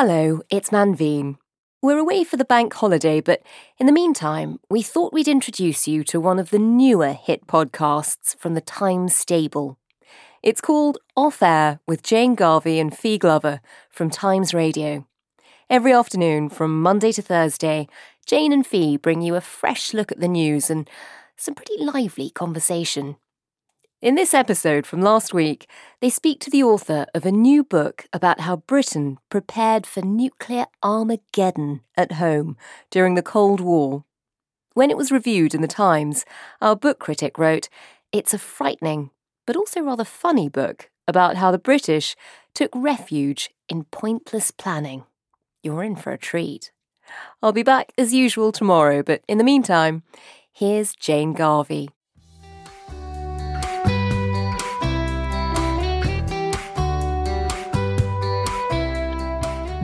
Hello, it's Manveen. We're away for the bank holiday, but in the meantime, we thought we'd introduce you to one of the newer hit podcasts from the Times stable. It's called Off Air with Jane Garvey and Fi Glover from Times Radio. Every afternoon, from Monday to Thursday, Jane and Fi bring you a fresh look at the news and some pretty lively conversation. In this episode from last week, they speak to the author of a new book about how Britain prepared for nuclear Armageddon at home during the Cold War. When it was reviewed in the Times, our book critic wrote, It's a frightening, but also rather funny book about how the British took refuge in pointless planning. You're in for a treat. I'll be back as usual tomorrow, but in the meantime, here's Jane Garvey.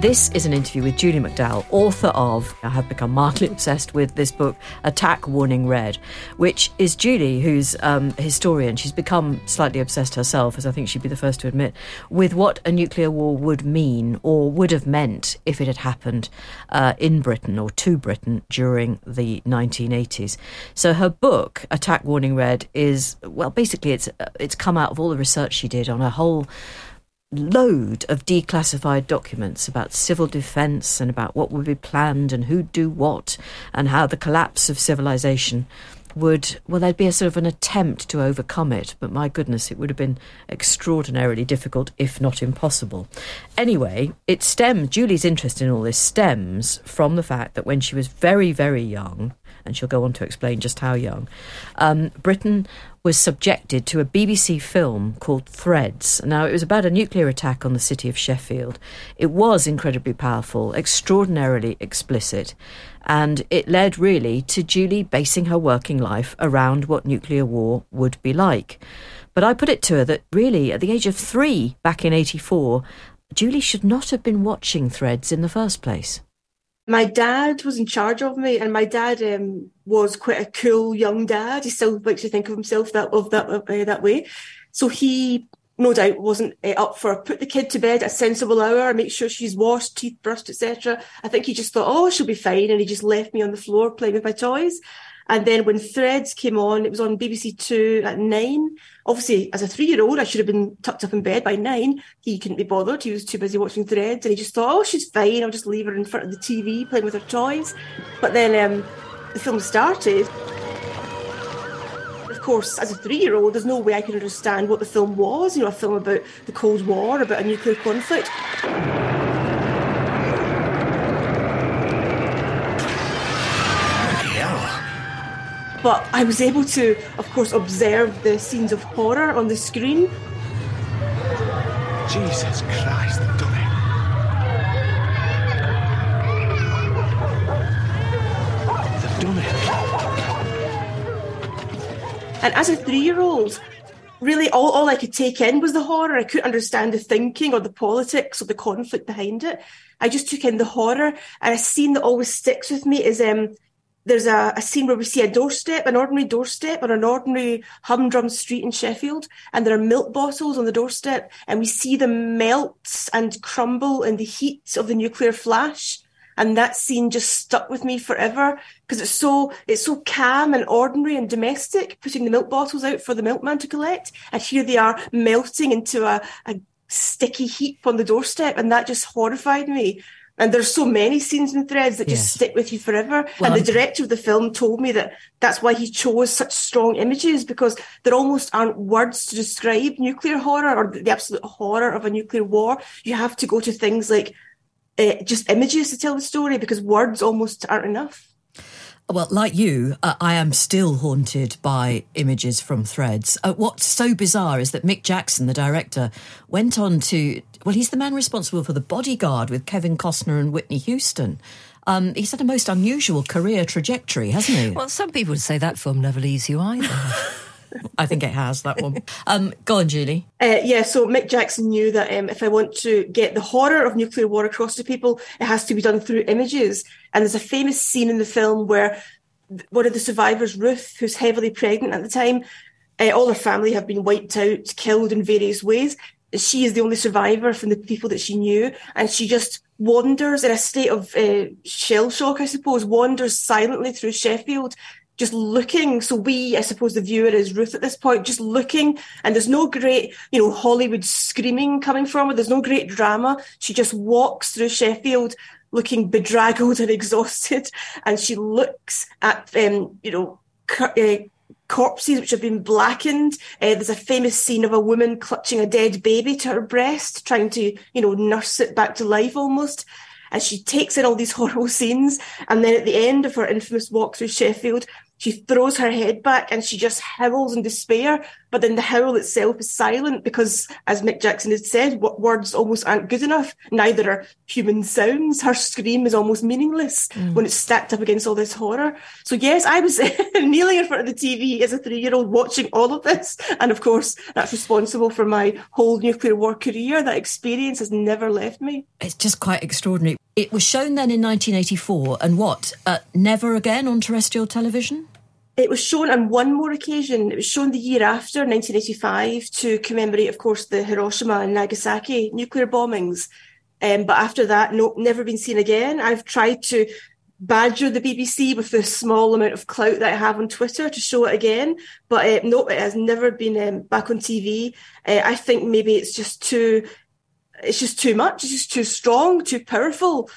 This is an interview with Julie McDowall, author of, I have become mildly obsessed with this book, Attack Warning Red, which is Julie, who's um, a historian. She's become slightly obsessed herself, as I think she'd be the first to admit, with what a nuclear war would mean or would have meant if it had happened uh, in Britain or to Britain during the 1980s. So her book, Attack Warning Red, is, well, basically it's, uh, it's come out of all the research she did on a whole load of declassified documents about civil defence and about what would be planned and who'd do what and how the collapse of civilization would well there'd be a sort of an attempt to overcome it but my goodness it would have been extraordinarily difficult if not impossible. Anyway it stems julie's interest in all this stems from the fact that when she was very very young and she'll go on to explain just how young um, britain was subjected to a BBC film called Threads. Now, it was about a nuclear attack on the city of Sheffield. It was incredibly powerful, extraordinarily explicit, and it led really to Julie basing her working life around what nuclear war would be like. But I put it to her that really, at the age of three back in 84, Julie should not have been watching Threads in the first place my dad was in charge of me, and my dad um, was quite a cool young dad. He still likes to think of himself that of that uh, that way. So he, no doubt, wasn't uh, up for put the kid to bed at a sensible hour, make sure she's washed, teeth brushed, etc. I think he just thought, oh, she'll be fine, and he just left me on the floor playing with my toys. And then when Threads came on, it was on BBC Two at nine. Obviously, as a three-year-old, I should have been tucked up in bed by nine. He couldn't be bothered. He was too busy watching Threads, and he just thought, "Oh, she's fine. I'll just leave her in front of the TV playing with her toys." But then um, the film started. Of course, as a three-year-old, there's no way I could understand what the film was. You know, a film about the Cold War, about a nuclear conflict. But I was able to, of course, observe the scenes of horror on the screen. Jesus Christ, it. They've done it. And as a three year old, really all, all I could take in was the horror. I couldn't understand the thinking or the politics or the conflict behind it. I just took in the horror. And a scene that always sticks with me is um, there's a, a, scene where we see a doorstep, an ordinary doorstep on an ordinary humdrum street in Sheffield, and there are milk bottles on the doorstep, and we see them melt and crumble in the heat of the nuclear flash. And that scene just stuck with me forever because it's so it's so calm and ordinary and domestic, putting the milk bottles out for the milkman to collect. And here they are melting into a, a sticky heap on the doorstep, and that just horrified me. And there's so many scenes and threads that just stick with you forever. Well, and the director of the film told me that that's why he chose such strong images because there almost aren't words to describe nuclear horror or the absolute horror of a nuclear war. You have to go to things like uh, just images to tell the story because words almost aren't enough. Well, like you, uh, I am still haunted by images from threads. Uh, what's so bizarre is that Mick Jackson, the director, went on to. Well, he's the man responsible for The Bodyguard with Kevin Costner and Whitney Houston. Um, he's had a most unusual career trajectory, hasn't he? Well, some people would say that film never leaves you either. I think it has, that one. Um, go on, Julie. Uh, yeah, so Mick Jackson knew that um, if I want to get the horror of nuclear war across to people, it has to be done through images. And there's a famous scene in the film where one of the survivors, Ruth, who's heavily pregnant at the time, uh, all her family have been wiped out, killed in various ways. She is the only survivor from the people that she knew, and she just wanders in a state of uh, shell shock, I suppose, wanders silently through Sheffield, just looking. So we, I suppose, the viewer is Ruth at this point, just looking, and there's no great, you know, Hollywood screaming coming from her. There's no great drama. She just walks through Sheffield looking bedraggled and exhausted, and she looks at, um, you know, uh, corpses which have been blackened. Uh, there's a famous scene of a woman clutching a dead baby to her breast, trying to, you know, nurse it back to life almost. And she takes in all these horrible scenes. And then at the end of her infamous walk through Sheffield, she throws her head back and she just howls in despair. But then the howl itself is silent because, as Mick Jackson had said, words almost aren't good enough. Neither are human sounds. Her scream is almost meaningless mm. when it's stacked up against all this horror. So yes, I was kneeling in front of the TV as a three-year-old watching all of this. And of course, that's responsible for my whole nuclear war career. That experience has never left me. It's just quite extraordinary. It was shown then in 1984, and what? Uh, never again on terrestrial television? It was shown on one more occasion. It was shown the year after, 1985, to commemorate, of course, the Hiroshima and Nagasaki nuclear bombings. Um, but after that, no, never been seen again. I've tried to badger the BBC with the small amount of clout that I have on Twitter to show it again. But uh, no, it has never been um, back on TV. Uh, I think maybe it's just too, it's just too much. It's just too strong, too powerful.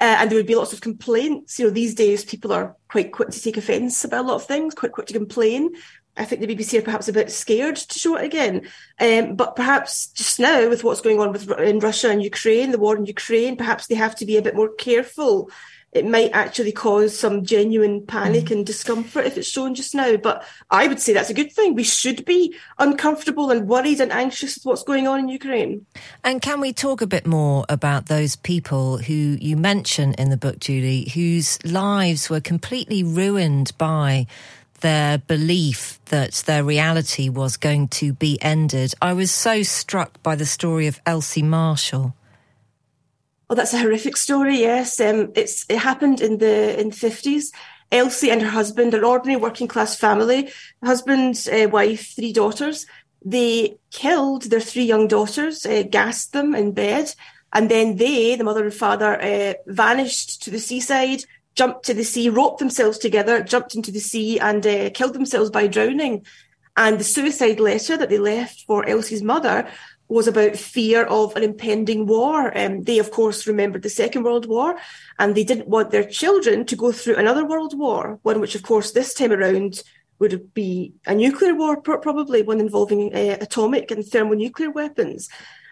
Uh, and there would be lots of complaints. You know, these days people are quite quick to take offence about a lot of things, quite quick to complain. I think the BBC are perhaps a bit scared to show it again. Um, but perhaps just now, with what's going on with in Russia and Ukraine, the war in Ukraine, perhaps they have to be a bit more careful. It might actually cause some genuine panic mm. and discomfort if it's shown just now. But I would say that's a good thing. We should be uncomfortable and worried and anxious with what's going on in Ukraine. And can we talk a bit more about those people who you mention in the book, Julie, whose lives were completely ruined by their belief that their reality was going to be ended? I was so struck by the story of Elsie Marshall. Oh, that's a horrific story. Yes, um, it's it happened in the in the fifties. Elsie and her husband, an ordinary working class family, husband, uh, wife, three daughters. They killed their three young daughters, uh, gassed them in bed, and then they, the mother and father, uh, vanished to the seaside, jumped to the sea, roped themselves together, jumped into the sea, and uh, killed themselves by drowning. And the suicide letter that they left for Elsie's mother was about fear of an impending war. Um, they, of course, remembered the Second World War, and they didn't want their children to go through another world war, one which, of course, this time around would be a nuclear war, probably one involving uh, atomic and thermonuclear weapons.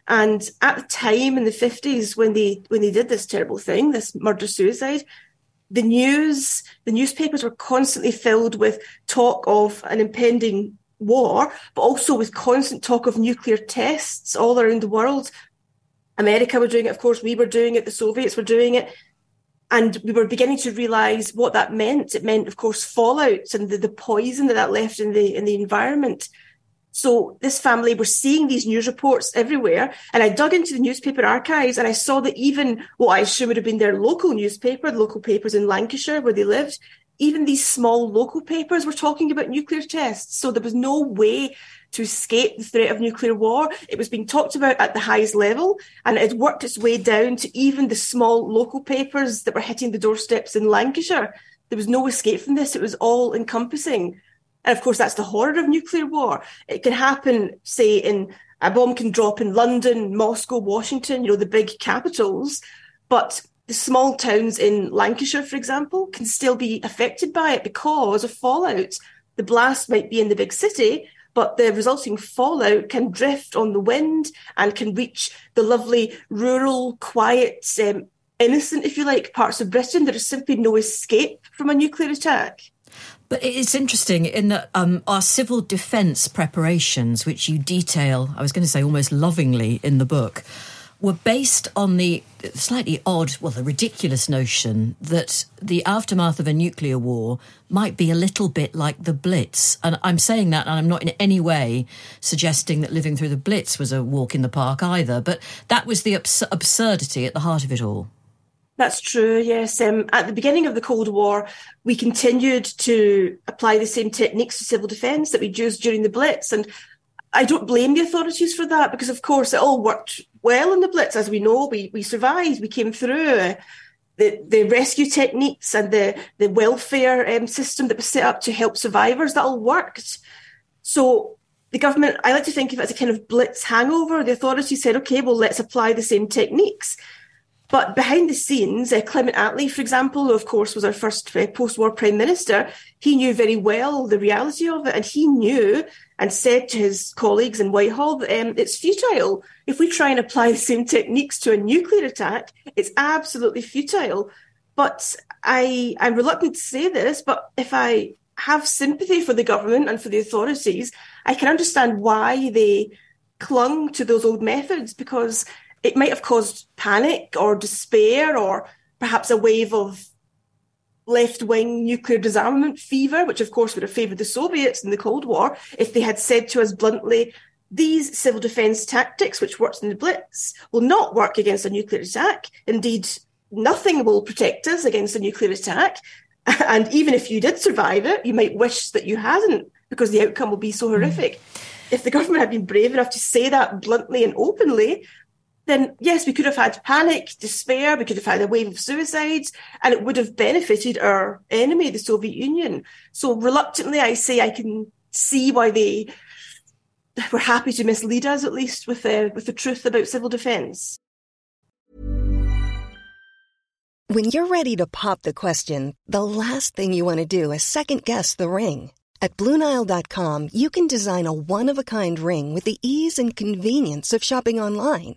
And at the time in the fifties, when they when they did this terrible thing, this murder suicide, the news, the newspapers were constantly filled with talk of an impending war, but also with constant talk of nuclear tests all around the world. America were doing it, of course, we were doing it, the Soviets were doing it. And we were beginning to realize what that meant. It meant, of course, fallout and the, the poison that that left in the in the environment. So this family were seeing these news reports everywhere. And I dug into the newspaper archives and I saw that even what I assume would have been their local newspaper, the local papers in Lancashire where they lived, even these small local papers were talking about nuclear tests. So there was no way to escape the threat of nuclear war. It was being talked about at the highest level, and it had worked its way down to even the small local papers that were hitting the doorsteps in Lancashire. There was no escape from this. It was all encompassing. And of course, that's the horror of nuclear war. It can happen, say, in a bomb can drop in London, Moscow, Washington, you know, the big capitals, but the small towns in Lancashire, for example, can still be affected by it because of fallout. The blast might be in the big city, but the resulting fallout can drift on the wind and can reach the lovely rural, quiet, um, innocent, if you like, parts of Britain. There is simply no escape from a nuclear attack. But it's interesting in that um, our civil defence preparations, which you detail, I was going to say almost lovingly in the book, were based on the slightly odd, well, the ridiculous notion that the aftermath of a nuclear war might be a little bit like the Blitz. And I'm saying that, and I'm not in any way suggesting that living through the Blitz was a walk in the park either, but that was the abs- absurdity at the heart of it all. That's true, yes. Um, at the beginning of the Cold War, we continued to apply the same techniques to civil defence that we'd used during the Blitz. And I don't blame the authorities for that because, of course, it all worked well in the Blitz. As we know, we, we survived, we came through. the, the rescue techniques and the, the welfare um, system that was set up to help survivors, that all worked. So the government, I like to think of it as a kind of Blitz hangover. The authorities said, okay, well, let's apply the same techniques. But behind the scenes, uh, Clement Attlee, for example, who of course was our first uh, post-war prime minister, he knew very well the reality of it, and he knew and said to his colleagues in Whitehall that um, it's futile. If we try and apply the same techniques to a nuclear attack, it's absolutely futile. But I, I'm reluctant to say this, but if I have sympathy for the government and for the authorities, I can understand why they clung to those old methods because it might have caused panic or despair or perhaps a wave of left wing nuclear disarmament fever, which of course would have favoured the Soviets in the Cold War, if they had said to us bluntly, these civil defence tactics, which worked in the Blitz, will not work against a nuclear attack. Indeed, nothing will protect us against a nuclear attack. And even if you did survive it, you might wish that you hadn't, because the outcome will be so horrific. Mm. If the government had been brave enough to say that bluntly and openly, then yes, we could have had panic, despair, we could have had a wave of suicides, and it would have benefited our enemy, the Soviet Union. So reluctantly, I say I can see why they were happy to mislead us, at least with the, with the truth about civil defence. When you're ready to pop the question, the last thing you want to do is second guess the ring. At Bluenile.com, you can design a one of a kind ring with the ease and convenience of shopping online.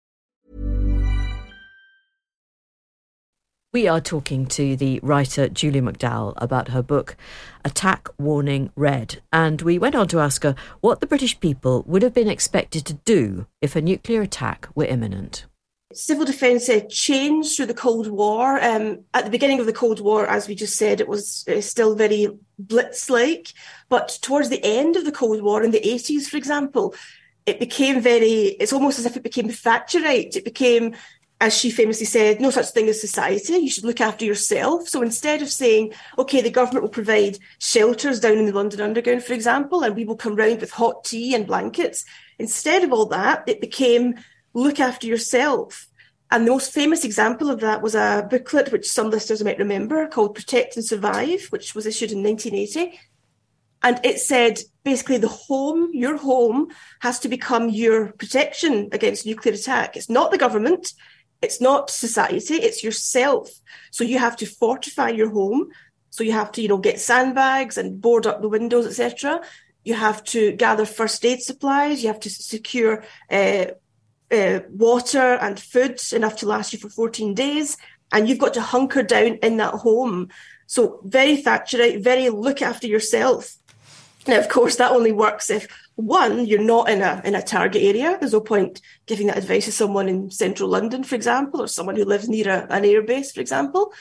We are talking to the writer Julie McDowall about her book, Attack Warning Red. And we went on to ask her what the British people would have been expected to do if a nuclear attack were imminent. Civil defence uh, changed through the Cold War. Um, at the beginning of the Cold War, as we just said, it was uh, still very blitz like. But towards the end of the Cold War, in the 80s, for example, it became very, it's almost as if it became Thatcherite. It became as she famously said, no such thing as society. You should look after yourself. So instead of saying, okay, the government will provide shelters down in the London Underground, for example, and we will come round with hot tea and blankets, instead of all that, it became look after yourself. And the most famous example of that was a booklet, which some listeners might remember, called Protect and Survive, which was issued in 1980. And it said basically the home, your home, has to become your protection against nuclear attack. It's not the government, it's not society, it's yourself. So you have to fortify your home. So you have to, you know, get sandbags and board up the windows, etc. You have to gather first aid supplies. You have to secure uh, uh, water and food enough to last you for 14 days. And you've got to hunker down in that home. So very Thatcherite, very look after yourself. Now, of course, that only works if one, you're not in a in a target area. There's no point giving that advice to someone in central London, for example, or someone who lives near a, an airbase, for example.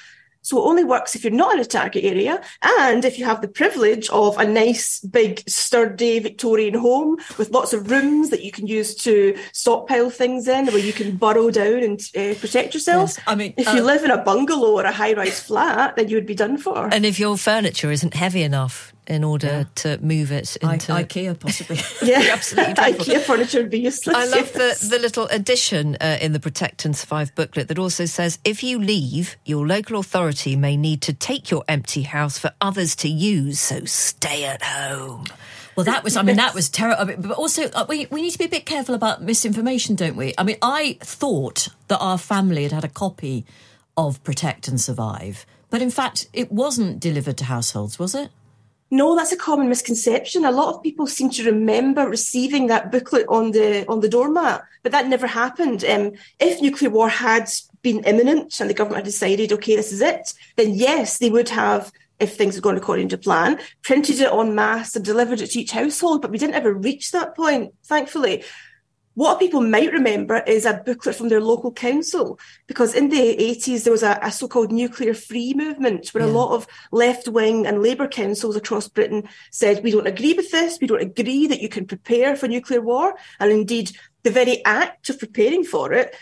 So it only works if you're not in a target area and if you have the privilege of a nice, big, sturdy Victorian home with lots of rooms that you can use to stockpile things in, where you can burrow down and uh, protect yourself. Yes, I mean, if uh, you live in a bungalow or a high-rise flat, then you would be done for. And if your furniture isn't heavy enough in order yeah. to move it into I- IKEA, possibly. yeah, absolutely. IKEA furniture would be useless. I love the, the little addition uh, in the Protect and Survive booklet that also says if you leave, your local authority may need to take your empty house for others to use, so stay at home. Well, that was, I mean, that was terrible. But also, uh, we, we need to be a bit careful about misinformation, don't we? I mean, I thought that our family had had a copy of Protect and Survive, but in fact, it wasn't delivered to households, was it? No, that's a common misconception. A lot of people seem to remember receiving that booklet on the on the doormat, but that never happened. Um, if nuclear war had been imminent and the government had decided, okay, this is it, then yes, they would have, if things had gone according to plan, printed it en masse and delivered it to each household. But we didn't ever reach that point, thankfully. What people might remember is a booklet from their local council, because in the 80s there was a, a so-called nuclear free movement where yeah. a lot of left-wing and Labour councils across Britain said, we don't agree with this, we don't agree that you can prepare for nuclear war. And indeed, the very act of preparing for it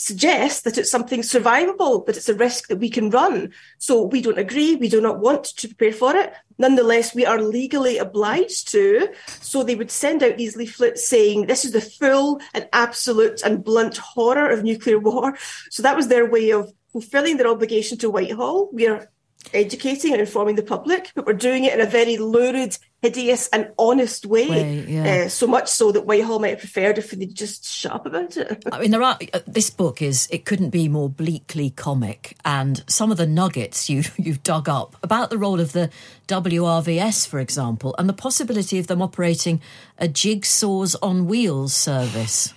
suggests that it's something survivable, but it's a risk that we can run. So we don't agree. We do not want to prepare for it. Nonetheless, we are legally obliged to. So they would send out these leaflets saying this is the full and absolute and blunt horror of nuclear war. So that was their way of fulfilling their obligation to Whitehall. We are educating and informing the public, but we're doing it in a very lurid, hideous, and honest way. way yeah. uh, so much so that Whitehall might have preferred if they'd just shut up about it. I mean, there are. Uh, this book is. It couldn't be more bleakly comic, and some of the nuggets you you've dug up about the role of the WRVS, for example, and the possibility of them operating a jigsaws on wheels service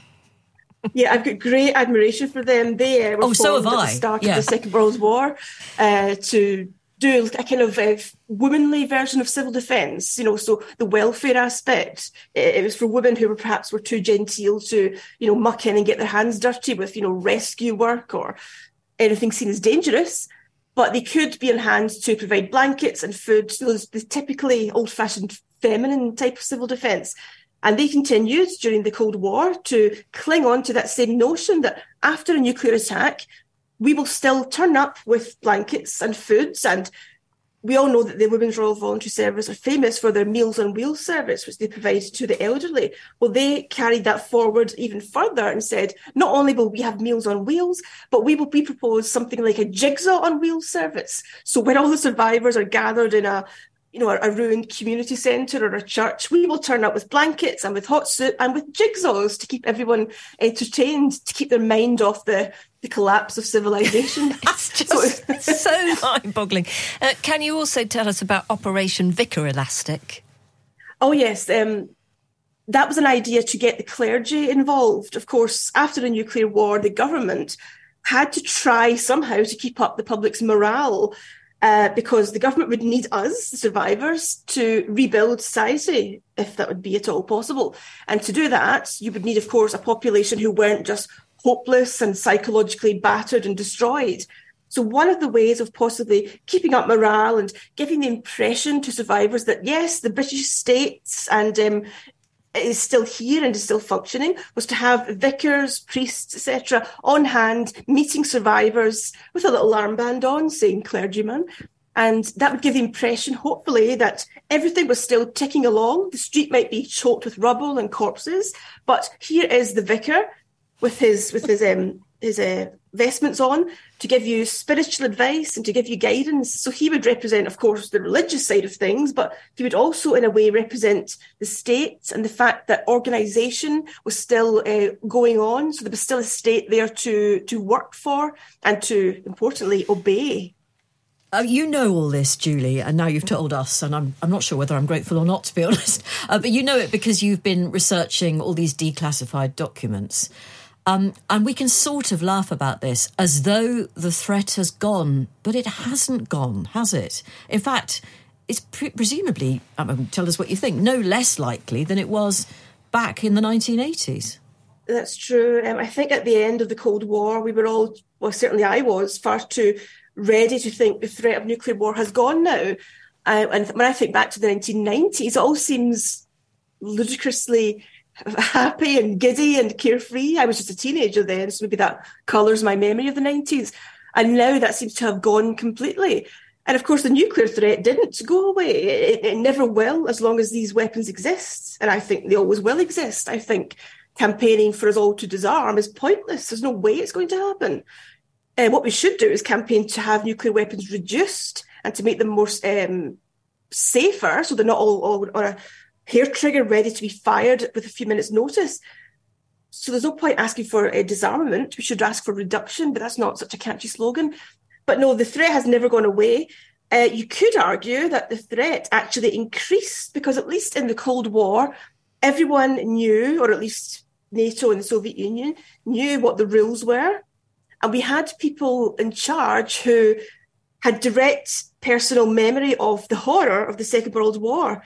yeah, I've got great admiration for them. They uh, were oh, so have I. at the start yeah. of the Second World War uh, to do a kind of uh, womanly version of civil defence. You know, so the welfare aspect. It, was for women who were perhaps were too genteel to, you know, muck in and get their hands dirty with, you know, rescue work or anything seen as dangerous. But they could be in hand to provide blankets and food. So the typically old-fashioned feminine type of civil defence. And they continued during the Cold War to cling on to that same notion that after a nuclear attack, we will still turn up with blankets and foods. And we all know that the Women's Royal Voluntary Service are famous for their Meals on Wheels service, which they provide to the elderly. Well, they carried that forward even further and said, not only will we have Meals on Wheels, but we will be proposed something like a jigsaw on wheels service. So when all the survivors are gathered in a you know, a, a, ruined community centre or a church, we will turn up with blankets and with hot soup and with jigsaws to keep everyone entertained, to keep their mind off the, the collapse of civilization. it's just so mind-boggling. Uh, can you also tell us about Operation Vicar Elastic? Oh yes, um, that was an idea to get the clergy involved. Of course, after the nuclear war, the government had to try somehow to keep up the public's morale uh, because the government would need us, the survivors, to rebuild society, if that would be at all possible. And to do that, you would need, of course, a population who weren't just hopeless and psychologically battered and destroyed. So, one of the ways of possibly keeping up morale and giving the impression to survivors that yes, the British states and um, is still here and is still functioning was to have vicars, priests, etc., on hand, meeting survivors with a little armband on saying clergyman. And that would give the impression, hopefully, that everything was still ticking along. The street might be choked with rubble and corpses, but here is the vicar with his with his um his uh, vestments on to give you spiritual advice and to give you guidance. So he would represent, of course, the religious side of things, but he would also, in a way, represent the state and the fact that organisation was still uh, going on. So there was still a state there to to work for and to, importantly, obey. Uh, you know all this, Julie, and now you've told us, and I'm, I'm not sure whether I'm grateful or not, to be honest. Uh, but you know it because you've been researching all these declassified documents. Um, and we can sort of laugh about this as though the threat has gone, but it hasn't gone, has it? In fact, it's pre- presumably, I mean, tell us what you think, no less likely than it was back in the 1980s. That's true. Um, I think at the end of the Cold War, we were all, well, certainly I was, far too ready to think the threat of nuclear war has gone now. Uh, and when I think back to the 1990s, it all seems ludicrously happy and giddy and carefree. I was just a teenager then, so maybe that colours my memory of the 90s. And now that seems to have gone completely. And of course, the nuclear threat didn't go away. It, it, never will, as long as these weapons exist. And I think they always will exist. I think campaigning for us all to disarm is pointless. There's no way it's going to happen. And what we should do is campaign to have nuclear weapons reduced and to make them more um, safer, so they're not all, all on a hair trigger ready to be fired with a few minutes' notice. So there's no point asking for a disarmament. We should ask for reduction, but that's not such a catchy slogan. But no, the threat has never gone away. Uh, you could argue that the threat actually increased because, at least in the Cold War, everyone knew, or at least NATO and the Soviet Union knew what the rules were. And we had people in charge who had direct personal memory of the horror of the Second World War.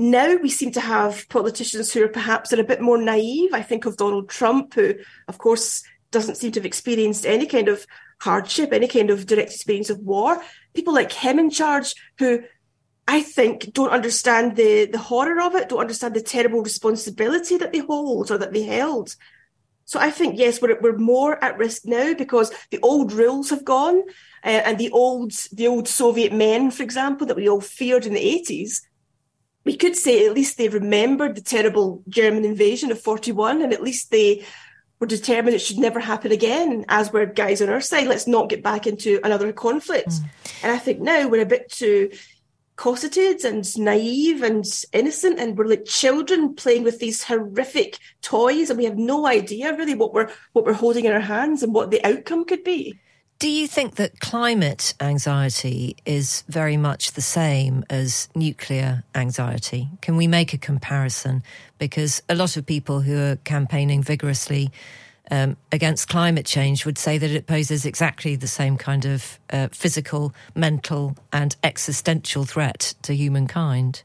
Now we seem to have politicians who are perhaps a bit more naive. I think of Donald Trump, who, of course, doesn't seem to have experienced any kind of hardship, any kind of direct experience of war. People like him in charge who I think don't understand the, the horror of it, don't understand the terrible responsibility that they hold or that they held. So I think, yes, we're, we're more at risk now because the old rules have gone uh, and the old, the old Soviet men, for example, that we all feared in the 80s, we could say at least they remembered the terrible German invasion of 41 and at least they were determined it should never happen again, as were guys on our side. Let's not get back into another conflict. Mm. And I think now we're a bit too cosseted and naive and innocent and we're like children playing with these horrific toys and we have no idea really what we're what we're holding in our hands and what the outcome could be. Do you think that climate anxiety is very much the same as nuclear anxiety? Can we make a comparison? Because a lot of people who are campaigning vigorously um, against climate change would say that it poses exactly the same kind of uh, physical, mental, and existential threat to humankind.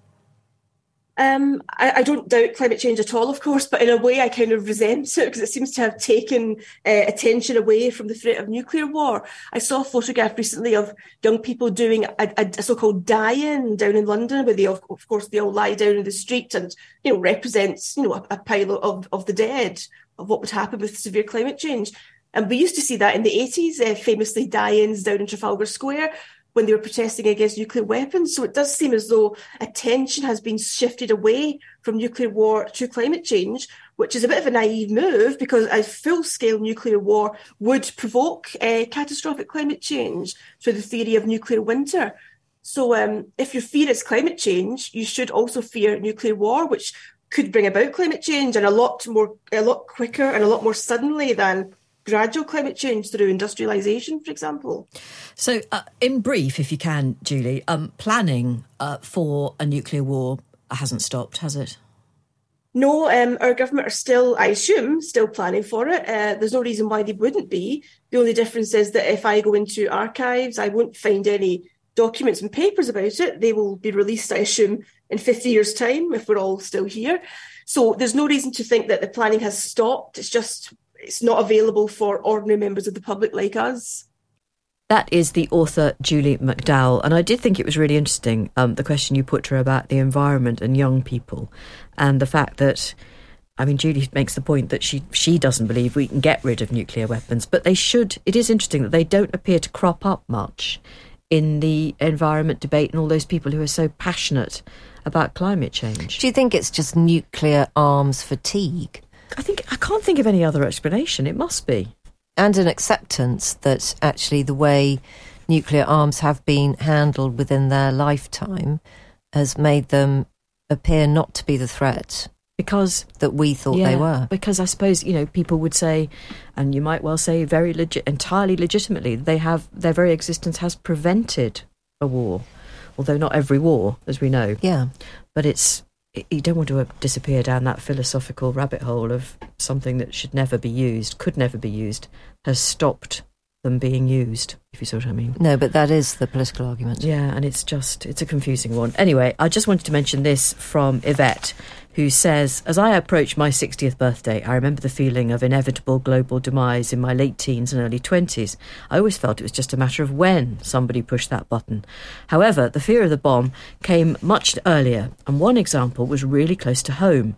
Um, I, I, don't doubt climate change at all, of course, but in a way I kind of resent it because it seems to have taken uh, attention away from the threat of nuclear war. I saw a photograph recently of young people doing a, a, so-called die-in down in London, where they, of, of, course, they all lie down in the street and, you know, represents, you know, a, a pile of, of the dead of what would happen with severe climate change. And we used to see that in the 80s, uh, famously die-ins down in Trafalgar Square, when they were protesting against nuclear weapons. So it does seem as though attention has been shifted away from nuclear war to climate change, which is a bit of a naive move because a full scale nuclear war would provoke uh, catastrophic climate change through the theory of nuclear winter. So um, if your fear is climate change, you should also fear nuclear war, which could bring about climate change and a lot more, a lot quicker and a lot more suddenly than gradual climate change through industrialisation, for example. So, uh, in brief, if you can, Julie, um, planning uh, for a nuclear war hasn't stopped, has it? No, um, our government are still, I assume, still planning for it. Uh, there's no reason why they wouldn't be. The only difference is that if I go into archives, I won't find any documents and papers about it. They will be released, I assume, in 50 years' time if we're all still here. So there's no reason to think that the planning has stopped. It's just it's not available for ordinary members of the public like us. That is the author Julie McDowall, and I did think it was really interesting um, the question you put to her about the environment and young people, and the fact that, I mean, Julie makes the point that she she doesn't believe we can get rid of nuclear weapons, but they should. It is interesting that they don't appear to crop up much in the environment debate and all those people who are so passionate about climate change. Do you think it's just nuclear arms fatigue? I think I can't think of any other explanation. It must be. And an acceptance that actually the way nuclear arms have been handled within their lifetime has made them appear not to be the threat because that we thought yeah, they were. Because I suppose you know people would say, and you might well say very legit, entirely legitimately, they have their very existence has prevented a war, although not every war, as we know. Yeah, but it's you don't want to disappear down that philosophical rabbit hole of something that should never be used, could never be used, has stopped them being used, if you see what I mean. No, but that is the political argument. Yeah, and it's just, it's a confusing one. Anyway, I just wanted to mention this from Yvette, who says, As I approach my 60th birthday, I remember the feeling of inevitable global demise in my late teens and early 20s. I always felt it was just a matter of when somebody pushed that button. However, the fear of the bomb came much earlier, and one example was really close to home.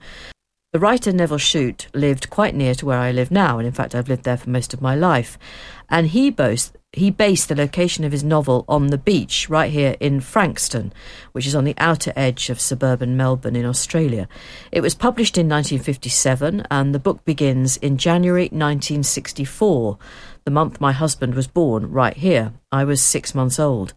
The writer Nevil Shute lived quite near to where I live now, and in fact, I've lived there for most of my life. And he boasts he based the location of his novel on the beach right here in Frankston, which is on the outer edge of suburban Melbourne in Australia. It was published in 1957 and the book begins in January 1964, the month my husband was born, right here. I was six months old.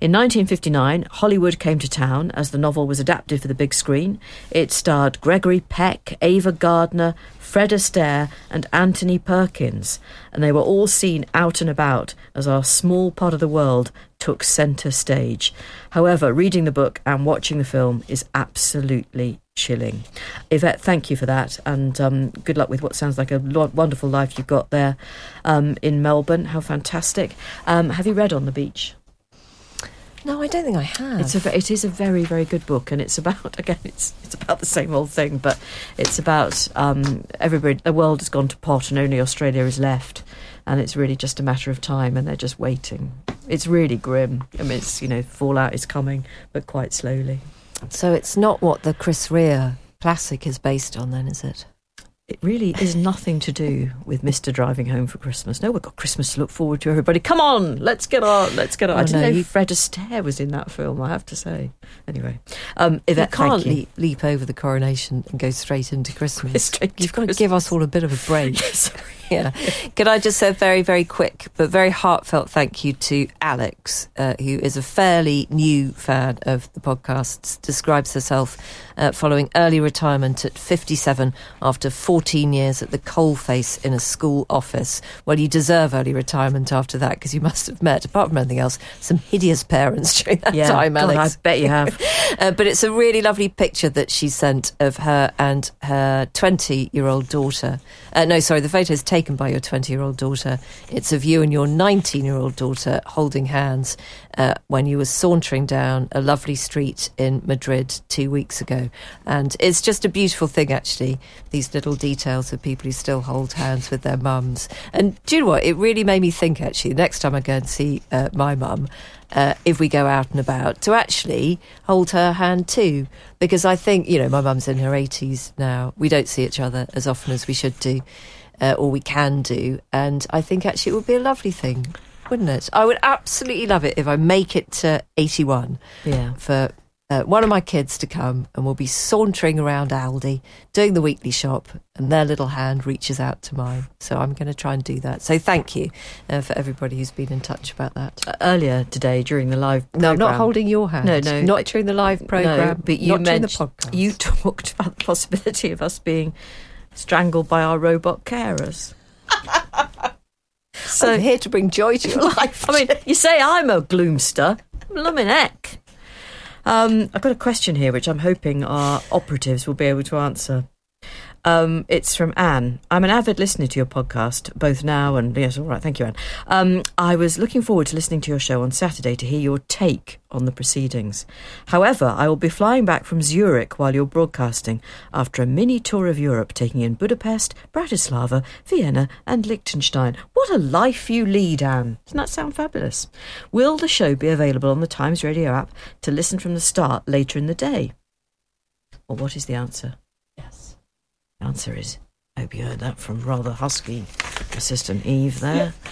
In 1959, Hollywood came to town as the novel was adapted for the big screen. It starred Gregory Peck, Ava Gardner, Fred Astaire, and Anthony Perkins, and they were all seen out and about as our small part of the world took centre stage. However, reading the book and watching the film is absolutely chilling. Yvette, thank you for that, and um, good luck with what sounds like a lo- wonderful life you've got there um, in Melbourne. How fantastic! Um, have you read On the Beach? No, I don't think I have. It's a it is a very very good book, and it's about again it's it's about the same old thing, but it's about um, everybody. The world has gone to pot, and only Australia is left, and it's really just a matter of time, and they're just waiting. It's really grim. I mean, it's you know fallout is coming, but quite slowly. So it's not what the Chris Rea classic is based on, then, is it? It really is nothing to do with Mr. Driving Home for Christmas. No, we've got Christmas to look forward to, everybody. Come on, let's get on, let's get on. Oh, I didn't no, know you- Fred Astaire was in that film, I have to say. Anyway, um, Yvette, you can't you. leap, leap over the coronation and go straight into Christmas. Straight You've got to give us all a bit of a break. Sorry. yeah. Could I just say a very, very quick but very heartfelt thank you to Alex, uh, who is a fairly new fan of the podcasts, describes herself uh, following early retirement at 57 after 14 years at the coalface in a school office. Well, you deserve early retirement after that because you must have met, apart from anything else, some hideous parents during that Yeah, time, God, Alex. I bet you have. Uh, but it's a really lovely picture that she sent of her and her 20 year old daughter. Uh, no, sorry, the photo is taken by your 20 year old daughter. It's of you and your 19 year old daughter holding hands uh, when you were sauntering down a lovely street in Madrid two weeks ago. And it's just a beautiful thing, actually, these little details of people who still hold hands with their mums. And do you know what? It really made me think, actually, next time I go and see uh, my mum, uh, if we go out and about, to actually hold her hand too. Because I think, you know, my mum's in her 80s now. We don't see each other as often as we should do, uh, or we can do. And I think actually it would be a lovely thing, wouldn't it? I would absolutely love it if I make it to 81 Yeah. for uh, one of my kids to come and we'll be sauntering around Aldi doing the weekly shop and their little hand reaches out to mine. So I'm going to try and do that. So thank you uh, for everybody who's been in touch about that. Uh, Earlier today during the live No, I'm not holding your hand. No, no. Not during the live programme. No, but you not during the mentioned- podcast. You talked about the possibility of us being strangled by our robot carers. so I'm here to bring joy to your life. I mean, you say I'm a gloomster. Blooming heck. Um, I've got a question here which I'm hoping our operatives will be able to answer. Um, it's from Anne. I'm an avid listener to your podcast, both now and yes, all right, thank you, Anne. Um, I was looking forward to listening to your show on Saturday to hear your take on the proceedings. However, I will be flying back from Zurich while you're broadcasting after a mini tour of Europe, taking in Budapest, Bratislava, Vienna, and Liechtenstein. What a life you lead, Anne! Doesn't that sound fabulous? Will the show be available on the Times Radio app to listen from the start later in the day? Or what is the answer? Answer is, I hope you heard that from rather husky assistant Eve there.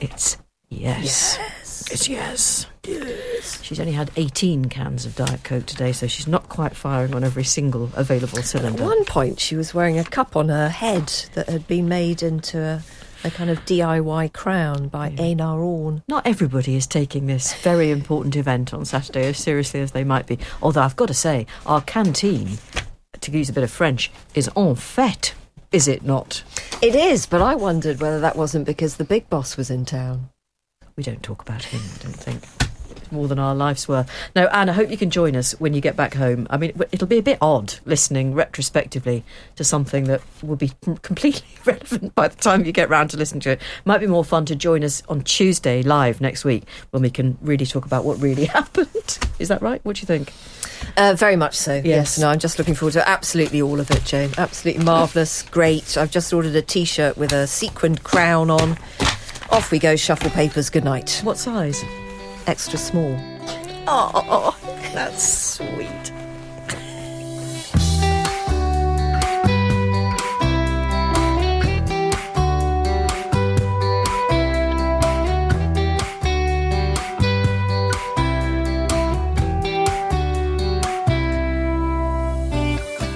It's yes. Yes. It's yes. Yes. She's only had 18 cans of Diet Coke today, so she's not quite firing on every single available cylinder. At one point, she was wearing a cup on her head that had been made into a, a kind of DIY crown by Einar Orn. Not everybody is taking this very important event on Saturday as seriously as they might be. Although I've got to say, our canteen, to use a bit of French, is en fête, is it not? It is, but I wondered whether that wasn't because the big boss was in town. We don't talk about him, I don't think. More than our life's worth. No, Anne, I hope you can join us when you get back home. I mean, it'll be a bit odd listening retrospectively to something that will be completely irrelevant by the time you get round to listening to it. Might be more fun to join us on Tuesday live next week when we can really talk about what really happened. Is that right? What do you think? Uh, very much so. Yes. Yes. No, I'm just looking forward to absolutely all of it, Jane. Absolutely marvellous. Great. I've just ordered a t shirt with a sequined crown on. Off we go, shuffle papers. Good night. What size? Extra small. Oh, that's sweet.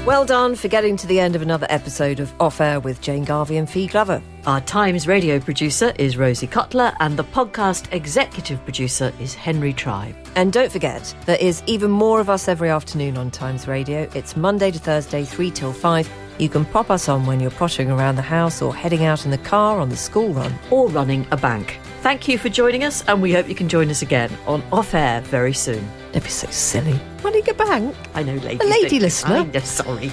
Well done for getting to the end of another episode of Off Air with Jane Garvey and Fi Glover. Our Times radio producer is Rosie Cutler, and the podcast executive producer is Henry Tribe. And don't forget, there is even more of us every afternoon on Times Radio. It's Monday to Thursday, 3 till 5. You can pop us on when you're pottering around the house or heading out in the car on the school run. or running a bank. Thank you for joining us, and we hope you can join us again on Off Air very soon. Don't be so silly. Running a bank? I know, lady. A lady listener. I'm just sorry.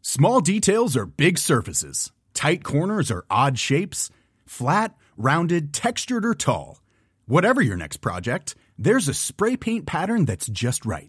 Small details are big surfaces. Tight corners are odd shapes. Flat, rounded, textured, or tall. Whatever your next project, there's a spray paint pattern that's just right.